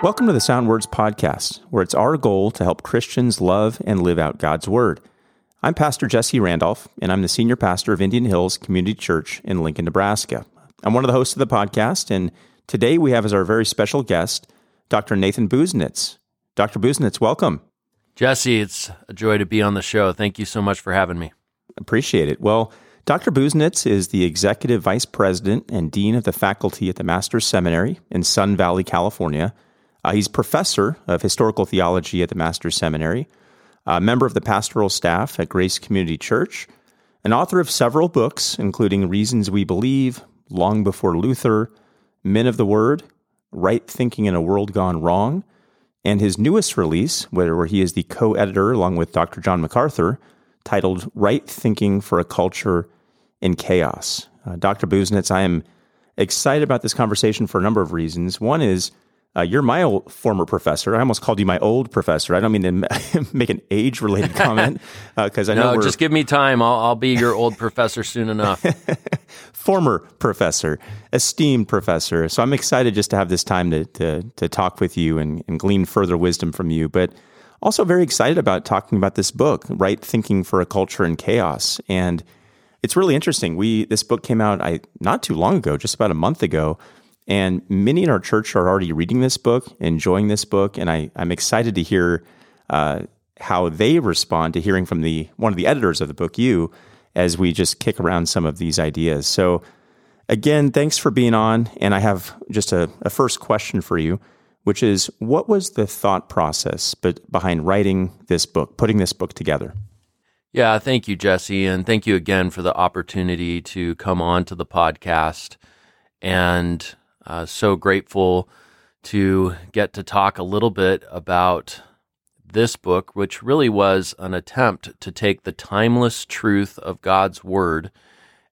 Welcome to the Sound Words Podcast, where it's our goal to help Christians love and live out God's Word. I'm Pastor Jesse Randolph, and I'm the senior pastor of Indian Hills Community Church in Lincoln, Nebraska. I'm one of the hosts of the podcast, and today we have as our very special guest Dr. Nathan Busenitz. Dr. Busenitz, welcome. Jesse, it's a joy to be on the show. Thank you so much for having me. Appreciate it. Well, Dr. Busenitz is the executive vice president and dean of the faculty at the Master's Seminary in Sun Valley, California. Uh, he's professor of historical theology at the Master's Seminary, a member of the pastoral staff at Grace Community Church, an author of several books, including Reasons We Believe, Long Before Luther, Men of the Word, Right Thinking in a World Gone Wrong, and his newest release, where he is the co editor along with Dr. John MacArthur, titled Right Thinking for a Culture in Chaos. Uh, Dr. Busenitz, I am excited about this conversation for a number of reasons. One is uh, you're my old, former professor. I almost called you my old professor. I don't mean to make an age related comment because uh, I no, know No, just give me time. I'll, I'll be your old professor soon enough. former professor, esteemed professor. So I'm excited just to have this time to to, to talk with you and, and glean further wisdom from you. But also very excited about talking about this book, Right Thinking for a Culture in Chaos. And it's really interesting. We this book came out I not too long ago, just about a month ago. And many in our church are already reading this book, enjoying this book, and I, I'm excited to hear uh, how they respond to hearing from the one of the editors of the book, you, as we just kick around some of these ideas. So, again, thanks for being on. And I have just a, a first question for you, which is, what was the thought process behind writing this book, putting this book together? Yeah, thank you, Jesse, and thank you again for the opportunity to come on to the podcast and uh, so grateful to get to talk a little bit about this book, which really was an attempt to take the timeless truth of God's Word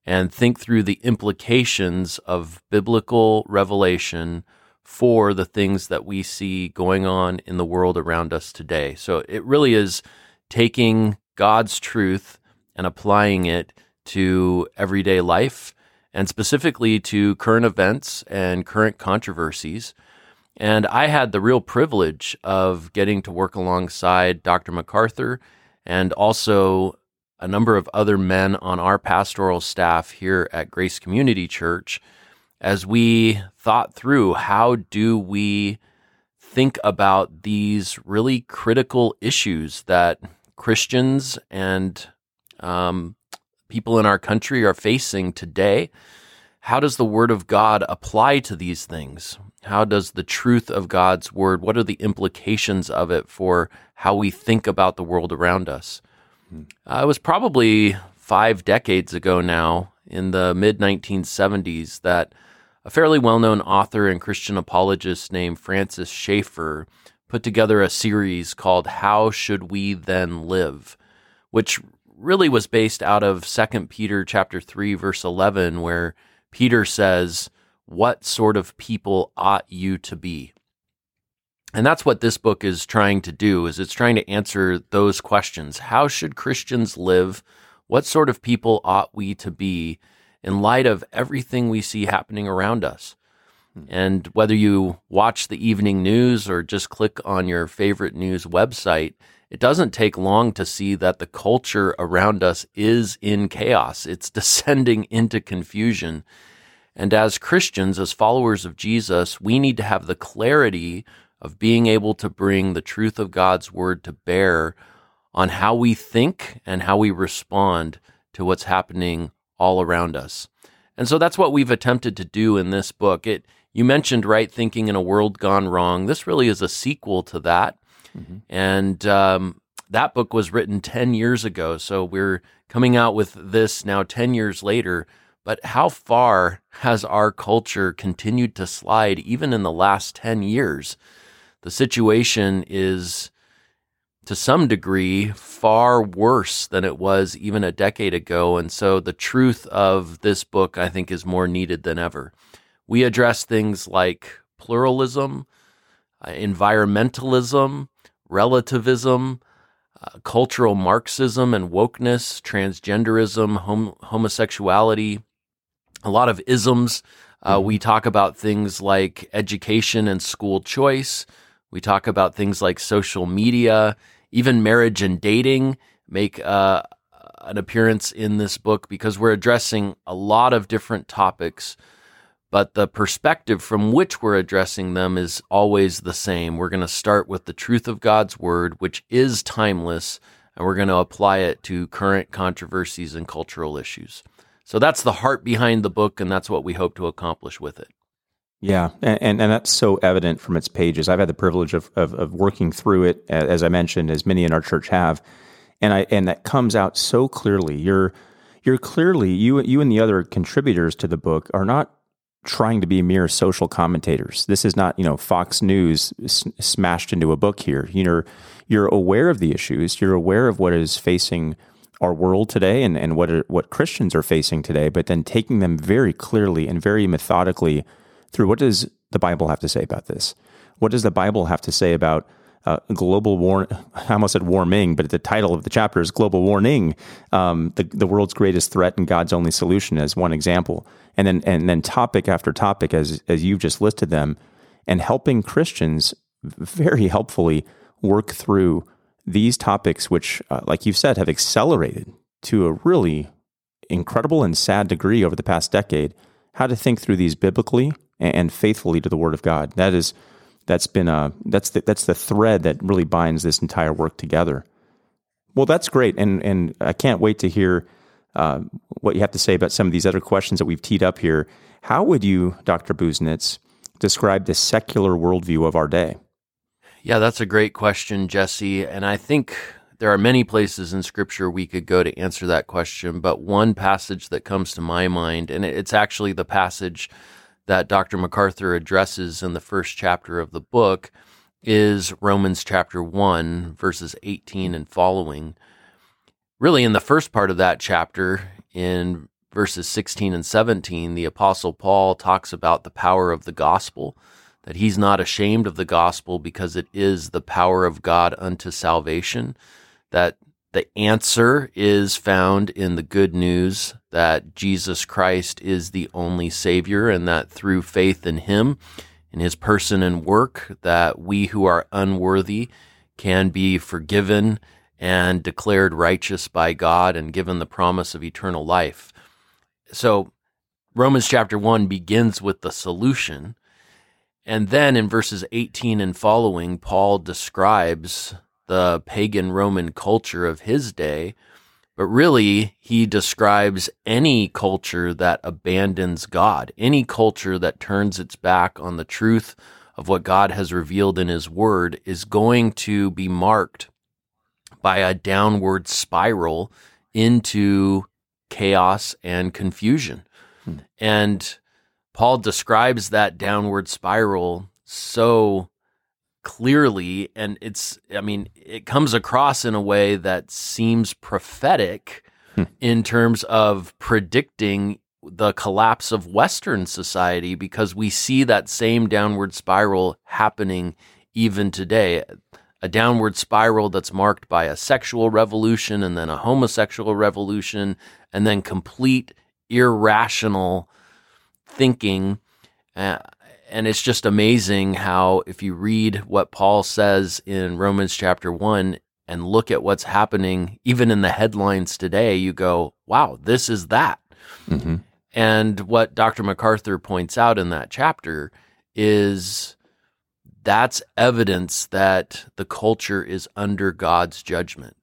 and think through the implications of biblical revelation for the things that we see going on in the world around us today. So it really is taking God's truth and applying it to everyday life and specifically to current events and current controversies. And I had the real privilege of getting to work alongside Dr. MacArthur and also a number of other men on our pastoral staff here at Grace Community Church as we thought through how do we think about these really critical issues that Christians and um, people in our country are facing today. How does the Word of God apply to these things? How does the truth of God's Word, what are the implications of it for how we think about the world around us? Hmm. Uh, it was probably five decades ago now, in the mid 1970s, that a fairly well known author and Christian apologist named Francis Schaeffer put together a series called How Should We Then Live, which really was based out of 2 Peter chapter 3 verse 11 where Peter says, "What sort of people ought you to be?" And that's what this book is trying to do is it's trying to answer those questions. How should Christians live? What sort of people ought we to be in light of everything we see happening around us? Hmm. And whether you watch the evening news or just click on your favorite news website, it doesn't take long to see that the culture around us is in chaos. It's descending into confusion. And as Christians, as followers of Jesus, we need to have the clarity of being able to bring the truth of God's word to bear on how we think and how we respond to what's happening all around us. And so that's what we've attempted to do in this book. It you mentioned right thinking in a world gone wrong. This really is a sequel to that. Mm-hmm. And um, that book was written 10 years ago. So we're coming out with this now 10 years later. But how far has our culture continued to slide even in the last 10 years? The situation is to some degree far worse than it was even a decade ago. And so the truth of this book, I think, is more needed than ever. We address things like pluralism, uh, environmentalism, relativism, uh, cultural Marxism and wokeness, transgenderism, hom- homosexuality, a lot of isms. Uh, we talk about things like education and school choice. We talk about things like social media, even marriage and dating make uh, an appearance in this book because we're addressing a lot of different topics, but the perspective from which we're addressing them is always the same. We're going to start with the truth of God's word, which is timeless, and we're going to apply it to current controversies and cultural issues. So that's the heart behind the book, and that's what we hope to accomplish with it. Yeah, and, and, that's so evident from its pages. I've had the privilege of, of, of working through it, as I mentioned, as many in our church have, and I and that comes out so clearly. You're you're clearly you you and the other contributors to the book are not trying to be mere social commentators. This is not you know Fox News s- smashed into a book here. You know, you're aware of the issues. You're aware of what is facing our world today and, and what are, what Christians are facing today, but then taking them very clearly and very methodically through what does the Bible have to say about this? What does the Bible have to say about uh, global war? I almost said warming, but the title of the chapter is global warning, um, the the world's greatest threat and God's only solution, as one example, and then and then topic after topic, as as you've just listed them, and helping Christians very helpfully work through these topics, which, uh, like you've said, have accelerated to a really incredible and sad degree over the past decade. How to think through these biblically and faithfully to the Word of God. That is, that's been a that's the, that's the thread that really binds this entire work together. Well, that's great, and and I can't wait to hear uh, what you have to say about some of these other questions that we've teed up here. How would you, Dr. Busenitz, describe the secular worldview of our day? Yeah, that's a great question, Jesse. And I think there are many places in Scripture we could go to answer that question. But one passage that comes to my mind, and it's actually the passage that Dr. MacArthur addresses in the first chapter of the book, is Romans chapter 1, verses 18 and following. Really, in the first part of that chapter, in verses 16 and 17, the Apostle Paul talks about the power of the gospel that he's not ashamed of the gospel because it is the power of God unto salvation, that the answer is found in the good news that Jesus Christ is the only Savior, and that through faith in Him, in His person and work, that we who are unworthy can be forgiven and declared righteous by God and given the promise of eternal life. So, Romans chapter 1 begins with the solution and then in verses 18 and following, Paul describes the pagan Roman culture of his day, but really he describes any culture that abandons God, any culture that turns its back on the truth of what God has revealed in his word is going to be marked by a downward spiral into chaos and confusion. Hmm. And Paul describes that downward spiral so clearly and it's i mean it comes across in a way that seems prophetic hmm. in terms of predicting the collapse of western society because we see that same downward spiral happening even today a downward spiral that's marked by a sexual revolution and then a homosexual revolution and then complete irrational thinking. Uh, and it's just amazing how, if you read what Paul says in Romans chapter 1 and look at what's happening, even in the headlines today, you go, wow, this is that. Mm-hmm. And what Dr. MacArthur points out in that chapter is that's evidence that the culture is under God's judgment.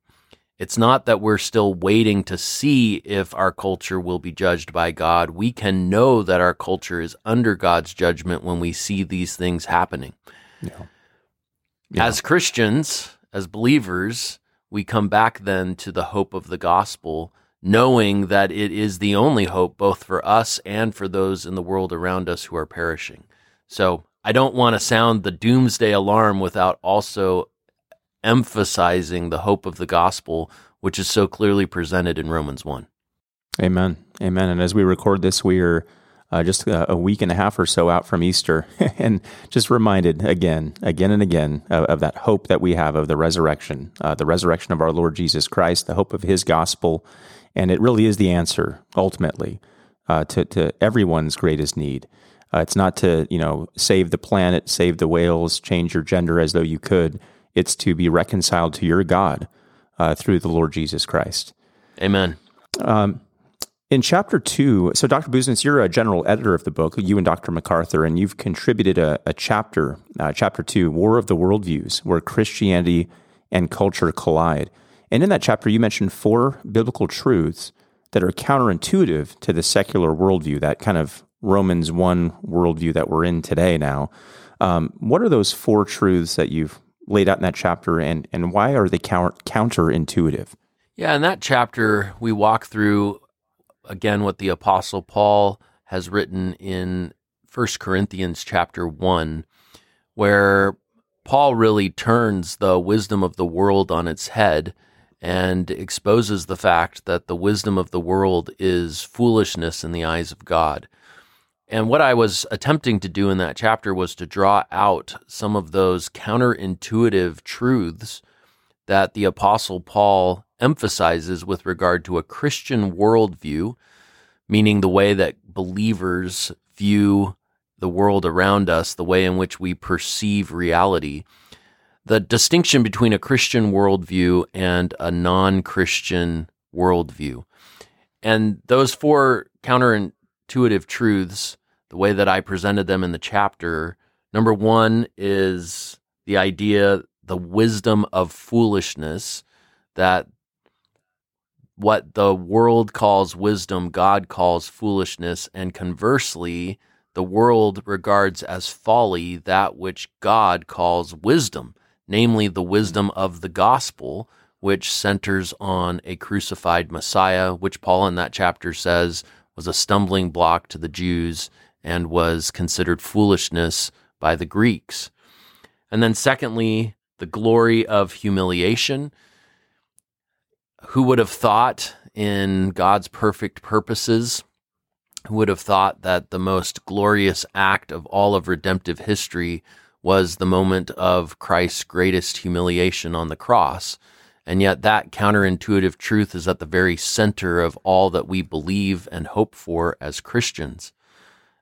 It's not that we're still waiting to see if our culture will be judged by God. We can know that our culture is under God's judgment when we see these things happening. Yeah. Yeah. As Christians, as believers, we come back then to the hope of the gospel, knowing that it is the only hope both for us and for those in the world around us who are perishing. So I don't want to sound the doomsday alarm without also emphasizing the hope of the gospel, which is so clearly presented in Romans 1. Amen. Amen. And as we record this, we are uh, just a, a, week and a half or so out from Easter, and just reminded again, again and again of, of that hope that we have of the resurrection, uh, the resurrection of our Lord Jesus Christ, the hope of His gospel, and it really is the answer ultimately uh, to to everyone's greatest need. Uh, it's not to, you know, save the planet, save the whales, change your gender as though you could. It's to be reconciled to your God uh, through the Lord Jesus Christ. Amen. Um, in chapter two, so Dr. Busenitz, you're a general editor of the book, you and Dr. MacArthur, and you've contributed a, a chapter, uh, chapter two, War of the Worldviews, where Christianity and culture collide. And in that chapter, you mentioned four biblical truths that are counterintuitive to the secular worldview, that kind of Romans 1 worldview that we're in today now. Um, what are those four truths that you've laid out in that chapter, and, and why are they counter, counterintuitive? Yeah, in that chapter, we walk through again what the apostle Paul has written in 1 Corinthians chapter 1 where Paul really turns the wisdom of the world on its head and exposes the fact that the wisdom of the world is foolishness in the eyes of God. And what I was attempting to do in that chapter was to draw out some of those counterintuitive truths that the Apostle Paul emphasizes with regard to a Christian worldview, meaning the way that believers view the world around us, the way in which we perceive reality. The distinction between a Christian worldview and a non Christian worldview. And those four counterintuitive truths, the way that I presented them in the chapter, number one is the idea the wisdom of foolishness that what the world calls wisdom, God calls foolishness, and conversely, the world regards as folly that which God calls wisdom, namely the wisdom of the gospel, which centers on a crucified Messiah, which Paul in that chapter says was a stumbling block to the Jews and was considered foolishness by the Greeks. And then, secondly, the glory of humiliation. Who would have thought in God's perfect purposes? Who would have thought that the most glorious act of all of redemptive history was the moment of Christ's greatest humiliation on the cross? And yet, that counterintuitive truth is at the very center of all that we believe and hope for as Christians.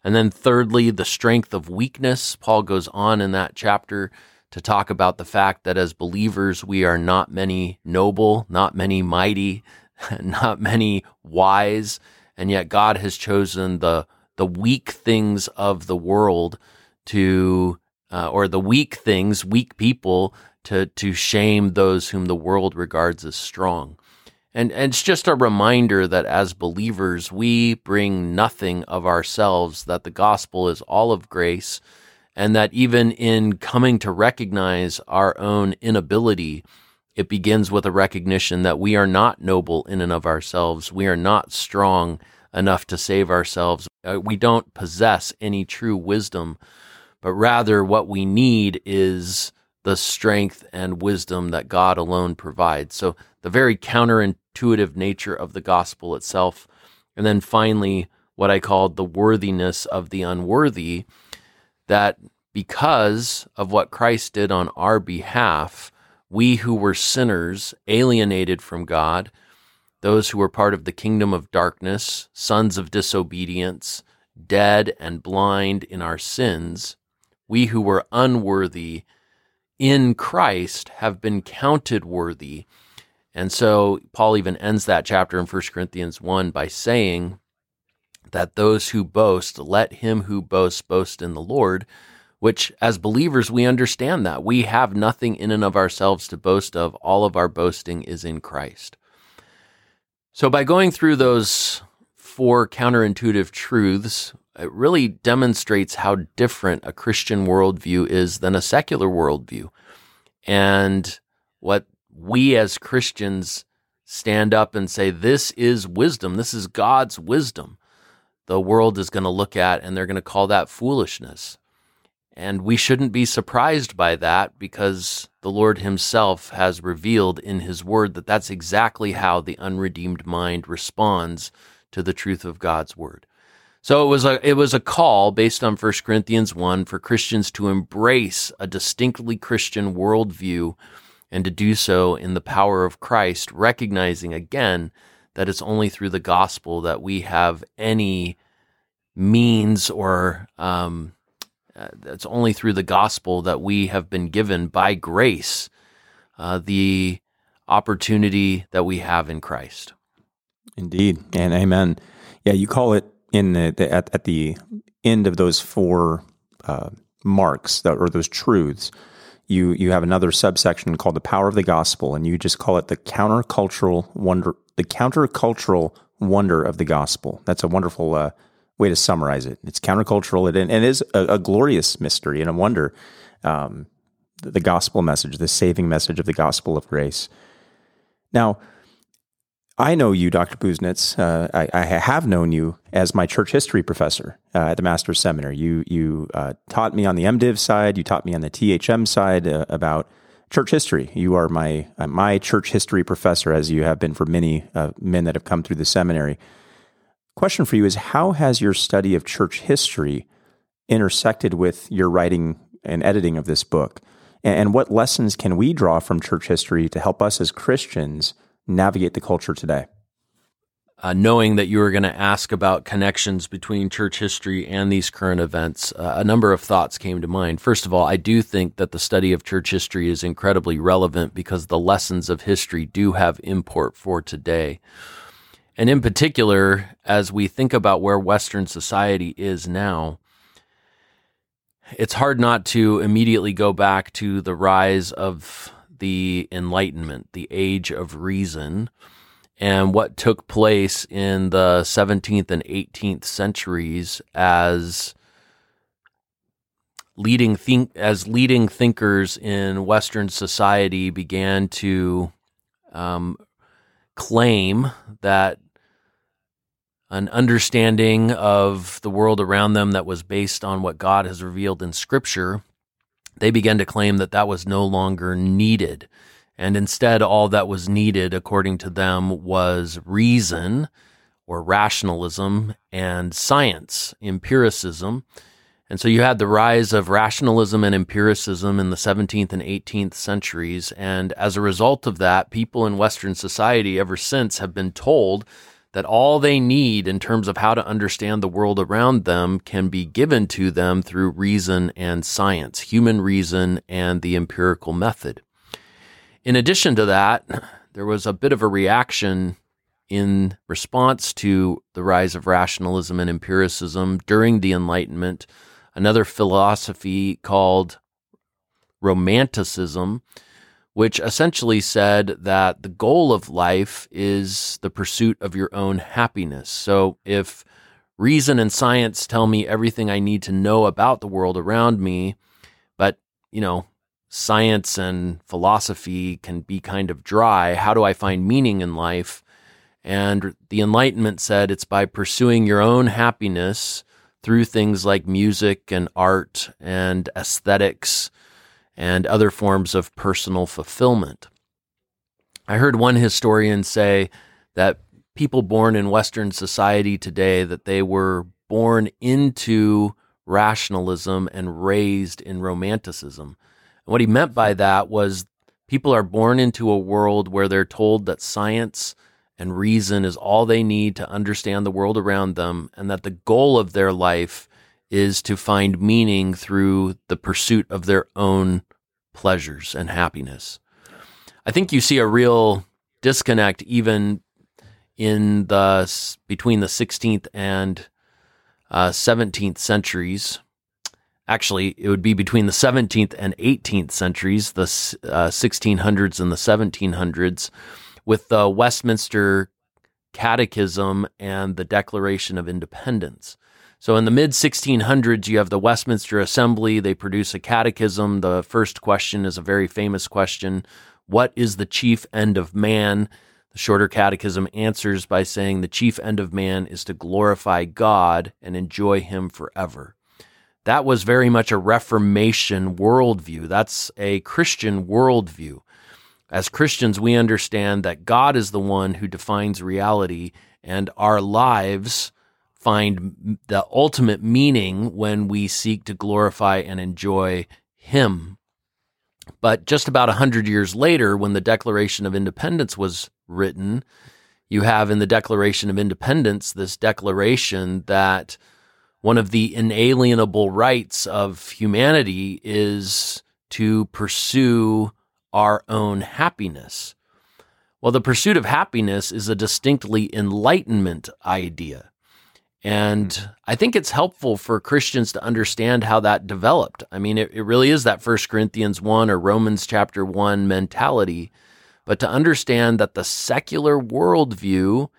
And then, thirdly, the strength of weakness. Paul goes on in that chapter to talk about the fact that as believers, we are not many noble, not many mighty, not many wise, and yet God has chosen the the weak things of the world to, uh, or the weak things, weak people to to shame those whom the world regards as strong. And, and it's just a reminder that as believers, we bring nothing of ourselves, that the gospel is all of grace, and that even in coming to recognize our own inability, it begins with a recognition that we are not noble in and of ourselves. We are not strong enough to save ourselves. Uh, we don't possess any true wisdom, but rather what we need is the strength and wisdom that God alone provides. So, the very counterintuitive nature of the gospel itself. And then finally, what I called the worthiness of the unworthy that because of what Christ did on our behalf, we who were sinners, alienated from God, those who were part of the kingdom of darkness, sons of disobedience, dead and blind in our sins, we who were unworthy in Christ have been counted worthy. And so Paul even ends that chapter in 1 Corinthians 1 by saying, that those who boast, let him who boasts boast in the Lord, which as believers, we understand that. We have nothing in and of ourselves to boast of. All of our boasting is in Christ. So by going through those four counterintuitive truths, it really demonstrates how different a Christian worldview is than a secular worldview. And what we as Christians stand up and say, this is wisdom. This is God's wisdom the world is going to look at and they're going to call that foolishness. And we shouldn't be surprised by that because the Lord Himself has revealed in His Word that that's exactly how the unredeemed mind responds to the truth of God's Word. So it was a it was a call based on 1 Corinthians 1 for Christians to embrace a distinctly Christian worldview and to do so in the power of Christ, recognizing again that it's only through the gospel that we have any means or um, uh, it's only through the gospel that we have been given by grace uh, the opportunity that we have in Christ. Indeed, and amen. Yeah, you call it in the, the at, at the end of those four uh, marks that, or those truths. You you have another subsection called the power of the gospel, and you just call it the countercultural wonder, the countercultural wonder of the gospel. That's a wonderful uh, way to summarize it. It's countercultural, and it is a, a glorious mystery and a wonder. Um, the gospel message, the saving message of the gospel of grace. Now, I know you, Dr. Busenitz. Uh, I, I, have known you as my church history professor uh, at the Master's Seminary. You you uh, taught me on the MDiv side. You taught me on the THM side uh, about church history. You are my uh, my church history professor, as you have been for many uh, men that have come through the seminary. Question for you is: How has your study of church history intersected with your writing and editing of this book? And what lessons can we draw from church history to help us as Christians? Navigate the culture today? Uh, knowing that you were going to ask about connections between church history and these current events, uh, a number of thoughts came to mind. First of all, I do think that the study of church history is incredibly relevant because the lessons of history do have import for today. And in particular, as we think about where Western society is now, it's hard not to immediately go back to the rise of the Enlightenment, the age of reason, and what took place in the 17th and 18th centuries as leading think as leading thinkers in Western society began to um, claim that an understanding of the world around them that was based on what God has revealed in Scripture they began to claim that that was no longer needed. And instead, all that was needed, according to them, was reason or rationalism and science, empiricism. And so you had the rise of rationalism and empiricism in the 17th and 18th centuries. And as a result of that, people in Western society ever since have been told that all they need in terms of how to understand the world around them can be given to them through reason and science, human reason and the empirical method. In addition to that, there was a bit of a reaction in response to the rise of rationalism and empiricism during the Enlightenment, another philosophy called Romanticism which essentially said that the goal of life is the pursuit of your own happiness. So if reason and science tell me everything I need to know about the world around me, but, you know, science and philosophy can be kind of dry, how do I find meaning in life? And the Enlightenment said it's by pursuing your own happiness through things like music and art and aesthetics and other forms of personal fulfillment. I heard one historian say that people born in Western society today that they were born into rationalism and raised in romanticism. And what he meant by that was people are born into a world where they're told that science and reason is all they need to understand the world around them, and that the goal of their life is to find meaning through the pursuit of their own pleasures and happiness. I think you see a real disconnect even in the between the 16th and uh, 17th centuries. Actually, it would be between the 17th and 18th centuries, the uh, 1600s and the 1700s, with the Westminster Catechism and the Declaration of Independence. So in the mid 1600s, you have the Westminster Assembly. They produce a catechism. The first question is a very famous question What is the chief end of man? The shorter catechism answers by saying the chief end of man is to glorify God and enjoy Him forever. That was very much a Reformation worldview. That's a Christian worldview. As Christians, we understand that God is the one who defines reality, and our lives find the ultimate meaning when we seek to glorify and enjoy Him. But just about a hundred years later, when the Declaration of Independence was written, you have in the Declaration of Independence this declaration that one of the inalienable rights of humanity is to pursue our own happiness. Well, the pursuit of happiness is a distinctly enlightenment idea. And mm-hmm. I think it's helpful for Christians to understand how that developed. I mean, it, it really is that First Corinthians 1 or Romans chapter 1 mentality. But to understand that the secular worldview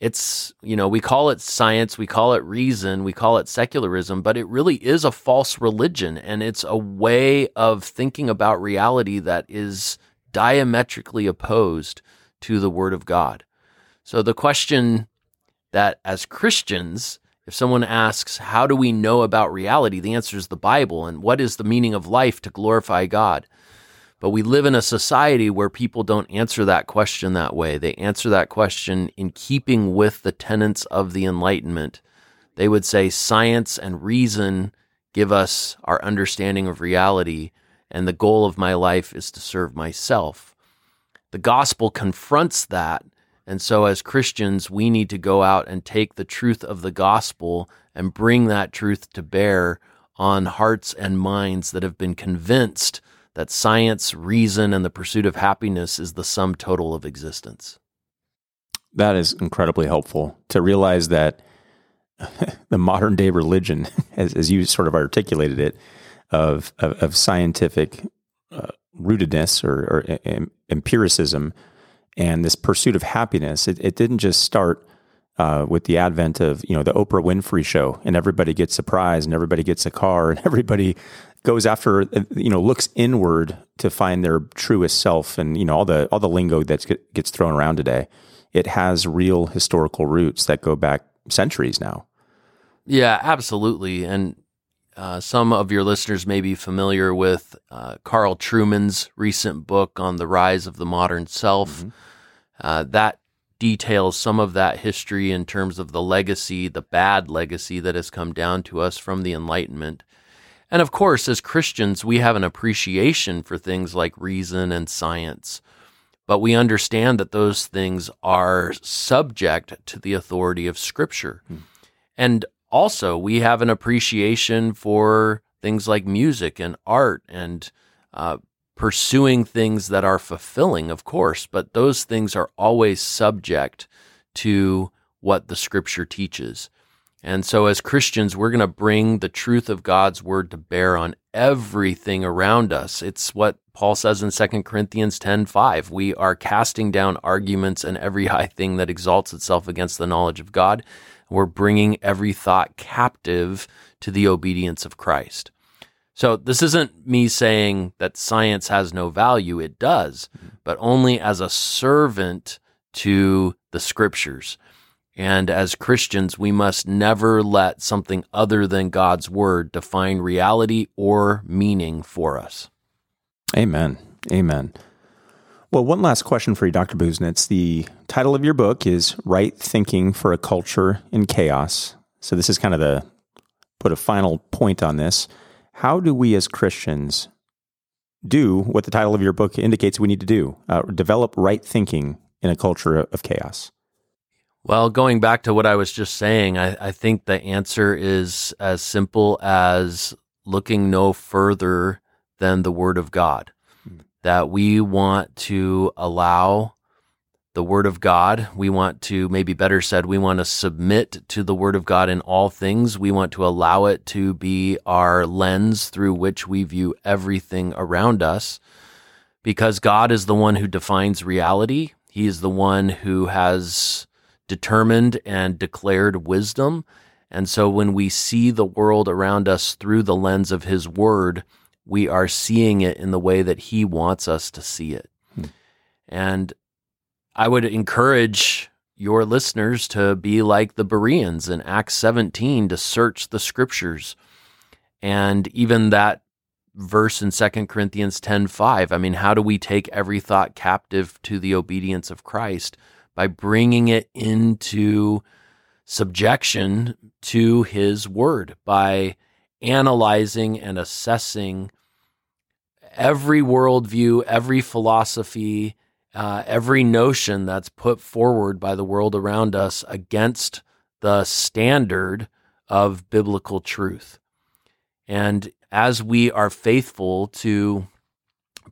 it's you know we call it science we call it reason we call it secularism but it really is a false religion and it's a way of thinking about reality that is diametrically opposed to the word of god so the question that as christians if someone asks how do we know about reality the answer is the bible and what is the meaning of life to glorify god but we live in a society where people don't answer that question that way. They answer that question in keeping with the tenets of the Enlightenment. They would say science and reason give us our understanding of reality, and the goal of my life is to serve myself. The gospel confronts that. And so, as Christians, we need to go out and take the truth of the gospel and bring that truth to bear on hearts and minds that have been convinced that science, reason, and the pursuit of happiness is the sum total of existence. That is incredibly helpful to realize that the modern day religion, as, as you sort of articulated it, of, of, of scientific uh, rootedness or, or empiricism and this pursuit of happiness, it, it didn't just start uh, with the advent of you know the Oprah Winfrey show, and everybody gets a prize, and everybody gets a car, and everybody goes after you know looks inward to find their truest self and you know all the all the lingo that gets thrown around today. It has real historical roots that go back centuries now. Yeah absolutely. And uh, some of your listeners may be familiar with uh, Carl Trueman's recent book on the rise of the modern self. Mm-hmm. Uh, that details some of that history in terms of the legacy, the bad legacy that has come down to us from the Enlightenment. And of course, as Christians, we have an appreciation for things like reason and science, but we understand that those things are subject to the authority of Scripture. Hmm. And also, we have an appreciation for things like music and art and uh, pursuing things that are fulfilling, of course, but those things are always subject to what the Scripture teaches. And so, as Christians, we're going to bring the truth of God's word to bear on everything around us. It's what Paul says in 2 Corinthians 10 5. We are casting down arguments and every high thing that exalts itself against the knowledge of God. We're bringing every thought captive to the obedience of Christ. So, this isn't me saying that science has no value. It does, mm-hmm. but only as a servant to the scriptures. And as Christians, we must never let something other than God's word define reality or meaning for us. Amen. Amen. Well, one last question for you, Dr. Busenitz. The title of your book is Right Thinking for a Culture in Chaos. So, this is kind of the put a final point on this. How do we as Christians do what the title of your book indicates we need to do? Uh, develop right thinking in a culture of chaos. Well, going back to what I was just saying, I, I think the answer is as simple as looking no further than the Word of God. That we want to allow the Word of God. We want to, maybe better said, we want to submit to the Word of God in all things. We want to allow it to be our lens through which we view everything around us because God is the one who defines reality. He is the one who has determined and declared wisdom. And so when we see the world around us through the lens of His Word, we are seeing it in the way that He wants us to see it. Hmm. And I would encourage your listeners to be like the Bereans in Acts 17 to search the scriptures. And even that verse in 2 Corinthians 10:5, I mean, how do we take every thought captive to the obedience of Christ? by bringing it into subjection to his word, by analyzing and assessing every worldview, every philosophy, uh, every notion that's put forward by the world around us against the standard of biblical truth. And as we are faithful to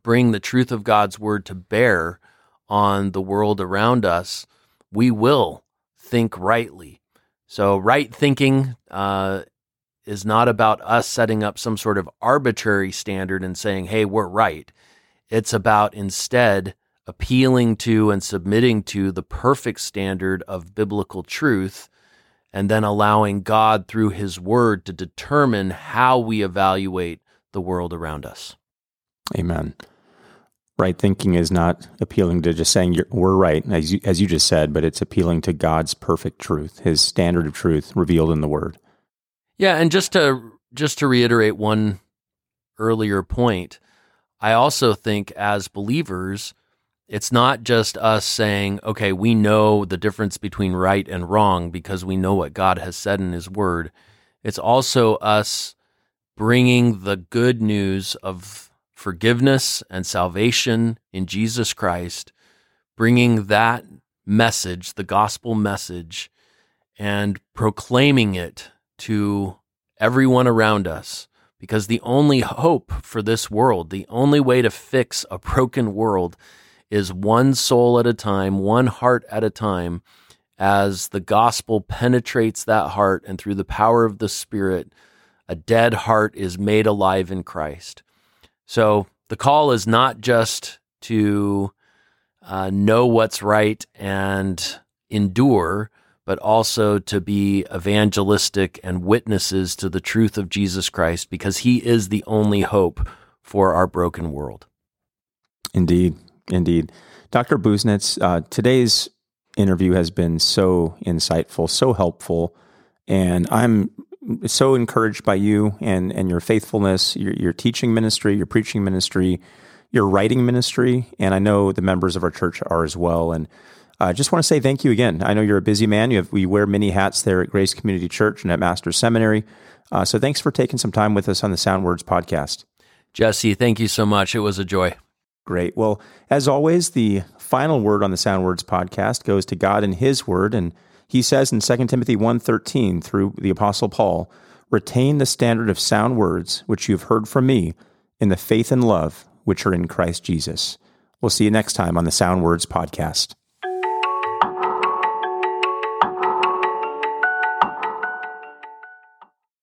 bring the truth of God's word to bear on the world around us, we will think rightly. So, right thinking uh, is not about us setting up some sort of arbitrary standard and saying, hey, we're right. It's about instead appealing to and submitting to the perfect standard of biblical truth and then allowing God through his word to determine how we evaluate the world around us. Amen. Right thinking is not appealing to just saying we're right, as you, as you just said, but it's appealing to God's perfect truth, his standard of truth revealed in the word. Yeah, and just to just to reiterate one earlier point, I also think as believers, it's not just us saying, okay, we know the difference between right and wrong because we know what God has said in His Word. It's also us bringing the good news of forgiveness and salvation in Jesus Christ, bringing that message, the gospel message, and proclaiming it to everyone around us. Because the only hope for this world, the only way to fix a broken world, is one soul at a time, one heart at a time, as the gospel penetrates that heart, and through the power of the Spirit, a dead heart is made alive in Christ. So the call is not just to uh, know what's right and endure, but also to be evangelistic and witnesses to the truth of Jesus Christ because he is the only hope for our broken world. Indeed. Indeed. Dr. Busenitz, uh, today's interview has been so insightful, so helpful, and I'm so encouraged by you and, and your faithfulness, your, your teaching ministry, your preaching ministry, your writing ministry, and I know the members of our church are as well. And I uh, just want to say thank you again. I know you're a busy man. You have, we wear many hats there at Grace Community Church and at Masters Seminary. Uh, so thanks for taking some time with us on the Sound Words podcast. Jesse, thank you so much. It was a joy. Great. Well, as always, the final word on the Sound Words podcast goes to God and His Word, and He says in 2 Timothy 1.13 through the Apostle Paul, Retain the standard of sound words which you have heard from me in the faith and love which are in Christ Jesus. We'll see you next time on the Sound Words podcast.